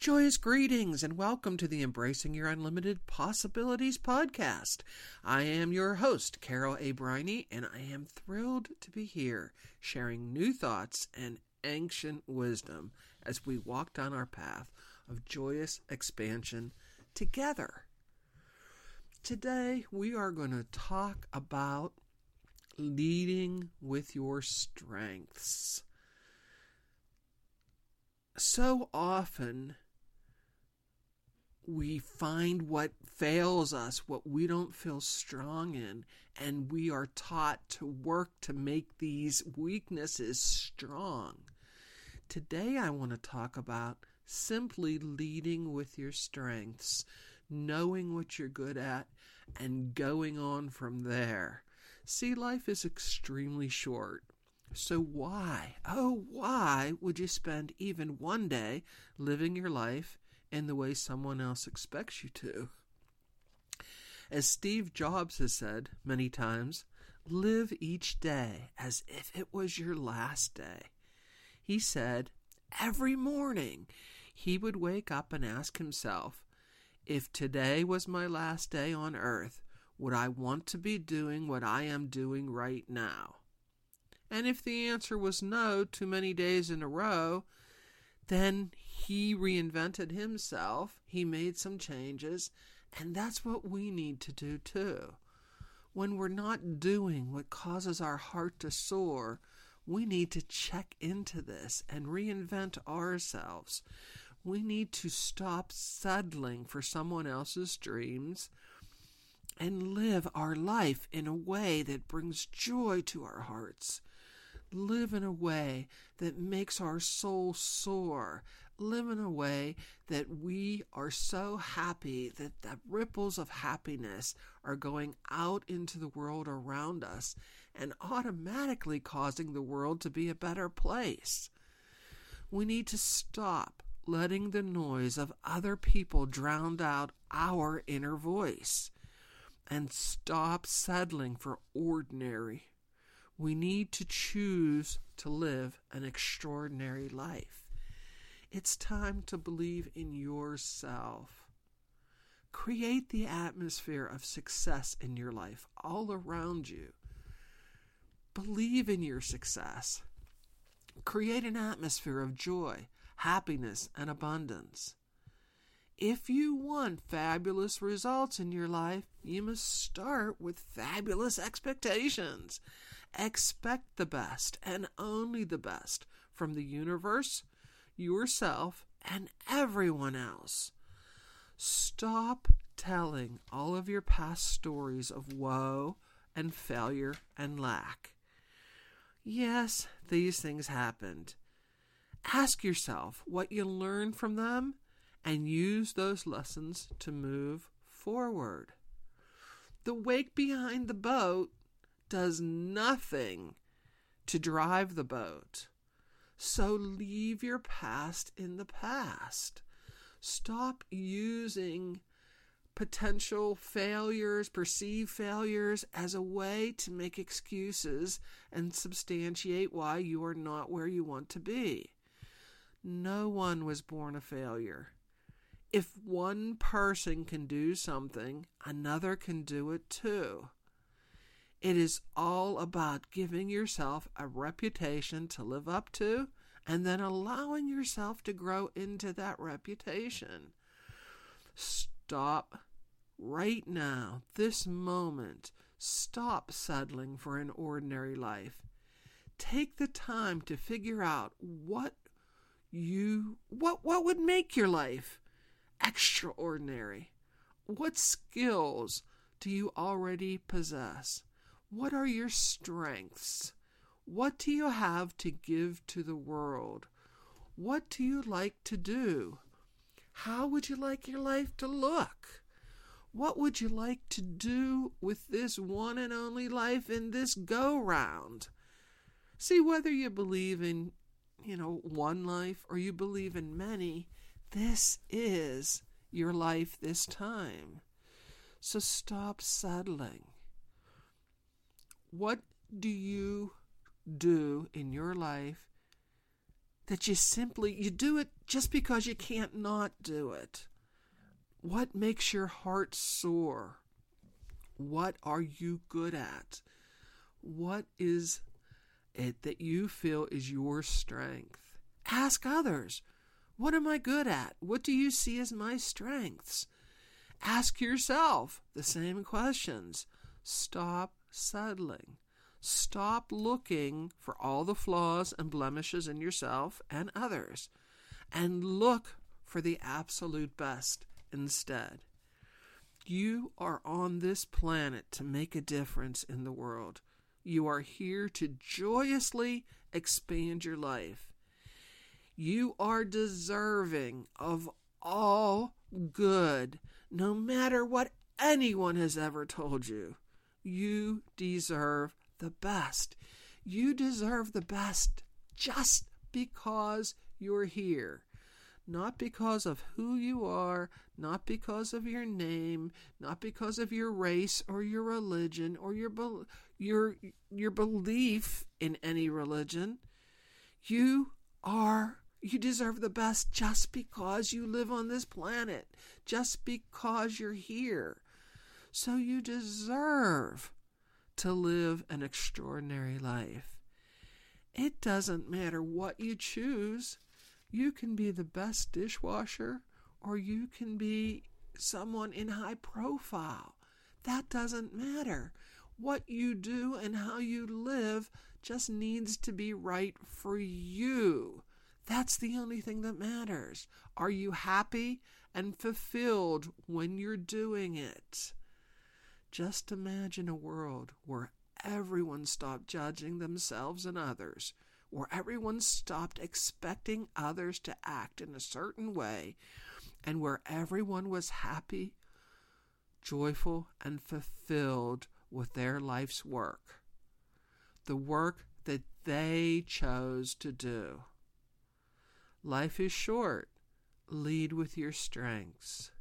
Joyous greetings and welcome to the Embracing Your Unlimited Possibilities podcast. I am your host, Carol A. Briney, and I am thrilled to be here sharing new thoughts and ancient wisdom as we walk down our path of joyous expansion together. Today, we are going to talk about leading with your strengths. So often, we find what fails us, what we don't feel strong in, and we are taught to work to make these weaknesses strong. Today, I want to talk about simply leading with your strengths, knowing what you're good at, and going on from there. See, life is extremely short. So, why, oh, why would you spend even one day living your life in the way someone else expects you to. As Steve Jobs has said many times, live each day as if it was your last day. He said every morning he would wake up and ask himself, if today was my last day on earth, would I want to be doing what I am doing right now? And if the answer was no too many days in a row, then he reinvented himself, he made some changes, and that's what we need to do too. When we're not doing what causes our heart to soar, we need to check into this and reinvent ourselves. We need to stop settling for someone else's dreams and live our life in a way that brings joy to our hearts live in a way that makes our soul soar, live in a way that we are so happy that the ripples of happiness are going out into the world around us and automatically causing the world to be a better place. We need to stop letting the noise of other people drown out our inner voice and stop settling for ordinary we need to choose to live an extraordinary life. It's time to believe in yourself. Create the atmosphere of success in your life all around you. Believe in your success. Create an atmosphere of joy, happiness, and abundance. If you want fabulous results in your life, you must start with fabulous expectations. Expect the best and only the best from the universe, yourself, and everyone else. Stop telling all of your past stories of woe and failure and lack. Yes, these things happened. Ask yourself what you learned from them and use those lessons to move forward. The wake behind the boat does nothing to drive the boat. So leave your past in the past. Stop using potential failures, perceived failures, as a way to make excuses and substantiate why you are not where you want to be. No one was born a failure. If one person can do something, another can do it too. It is all about giving yourself a reputation to live up to and then allowing yourself to grow into that reputation. Stop right now, this moment. Stop settling for an ordinary life. Take the time to figure out what you what what would make your life extraordinary. What skills do you already possess? What are your strengths? What do you have to give to the world? What do you like to do? How would you like your life to look? What would you like to do with this one and only life in this go round? See, whether you believe in, you know, one life or you believe in many, this is your life this time. So stop settling. What do you do in your life that you simply you do it just because you can't not do it? What makes your heart soar? What are you good at? What is it that you feel is your strength? Ask others. What am I good at? What do you see as my strengths? Ask yourself the same questions. Stop settling. Stop looking for all the flaws and blemishes in yourself and others and look for the absolute best instead. You are on this planet to make a difference in the world. You are here to joyously expand your life. You are deserving of all good, no matter what anyone has ever told you. You deserve the best. You deserve the best just because you're here. Not because of who you are, not because of your name, not because of your race or your religion or your your your belief in any religion. You are you deserve the best just because you live on this planet, just because you're here. So you deserve to live an extraordinary life. It doesn't matter what you choose. You can be the best dishwasher or you can be someone in high profile. That doesn't matter. What you do and how you live just needs to be right for you. That's the only thing that matters. Are you happy and fulfilled when you're doing it? Just imagine a world where everyone stopped judging themselves and others, where everyone stopped expecting others to act in a certain way, and where everyone was happy, joyful, and fulfilled with their life's work. The work that they chose to do. Life is short. Lead with your strengths.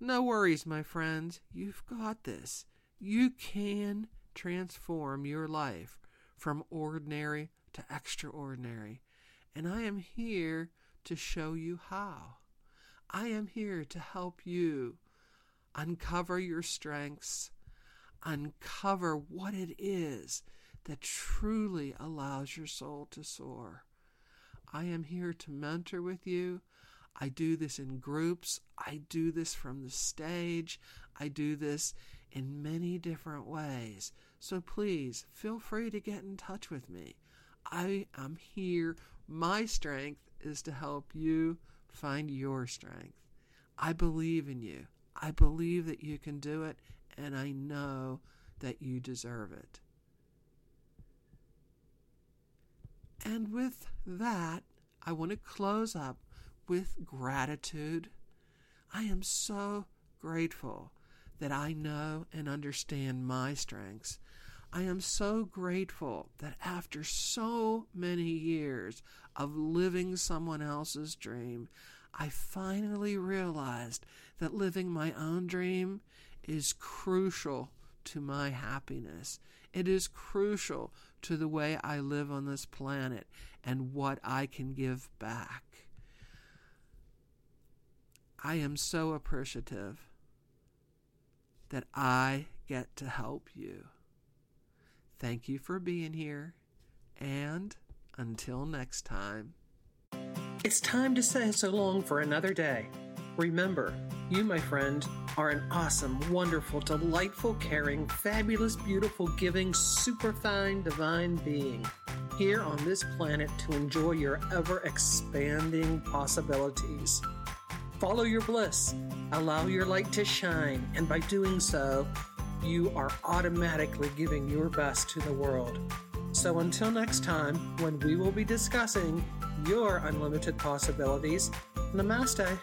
No worries, my friends. You've got this. You can transform your life from ordinary to extraordinary. And I am here to show you how. I am here to help you uncover your strengths, uncover what it is that truly allows your soul to soar. I am here to mentor with you. I do this in groups. I do this from the stage. I do this in many different ways. So please feel free to get in touch with me. I am here. My strength is to help you find your strength. I believe in you. I believe that you can do it, and I know that you deserve it. And with that, I want to close up with gratitude. I am so grateful that I know and understand my strengths. I am so grateful that after so many years of living someone else's dream, I finally realized that living my own dream is crucial to my happiness. It is crucial to the way I live on this planet and what I can give back. I am so appreciative that I get to help you. Thank you for being here, and until next time. It's time to say so long for another day. Remember, you, my friend, are an awesome, wonderful, delightful, caring, fabulous, beautiful, giving, superfine, divine being here on this planet to enjoy your ever expanding possibilities. Follow your bliss, allow your light to shine, and by doing so, you are automatically giving your best to the world. So until next time, when we will be discussing your unlimited possibilities, namaste.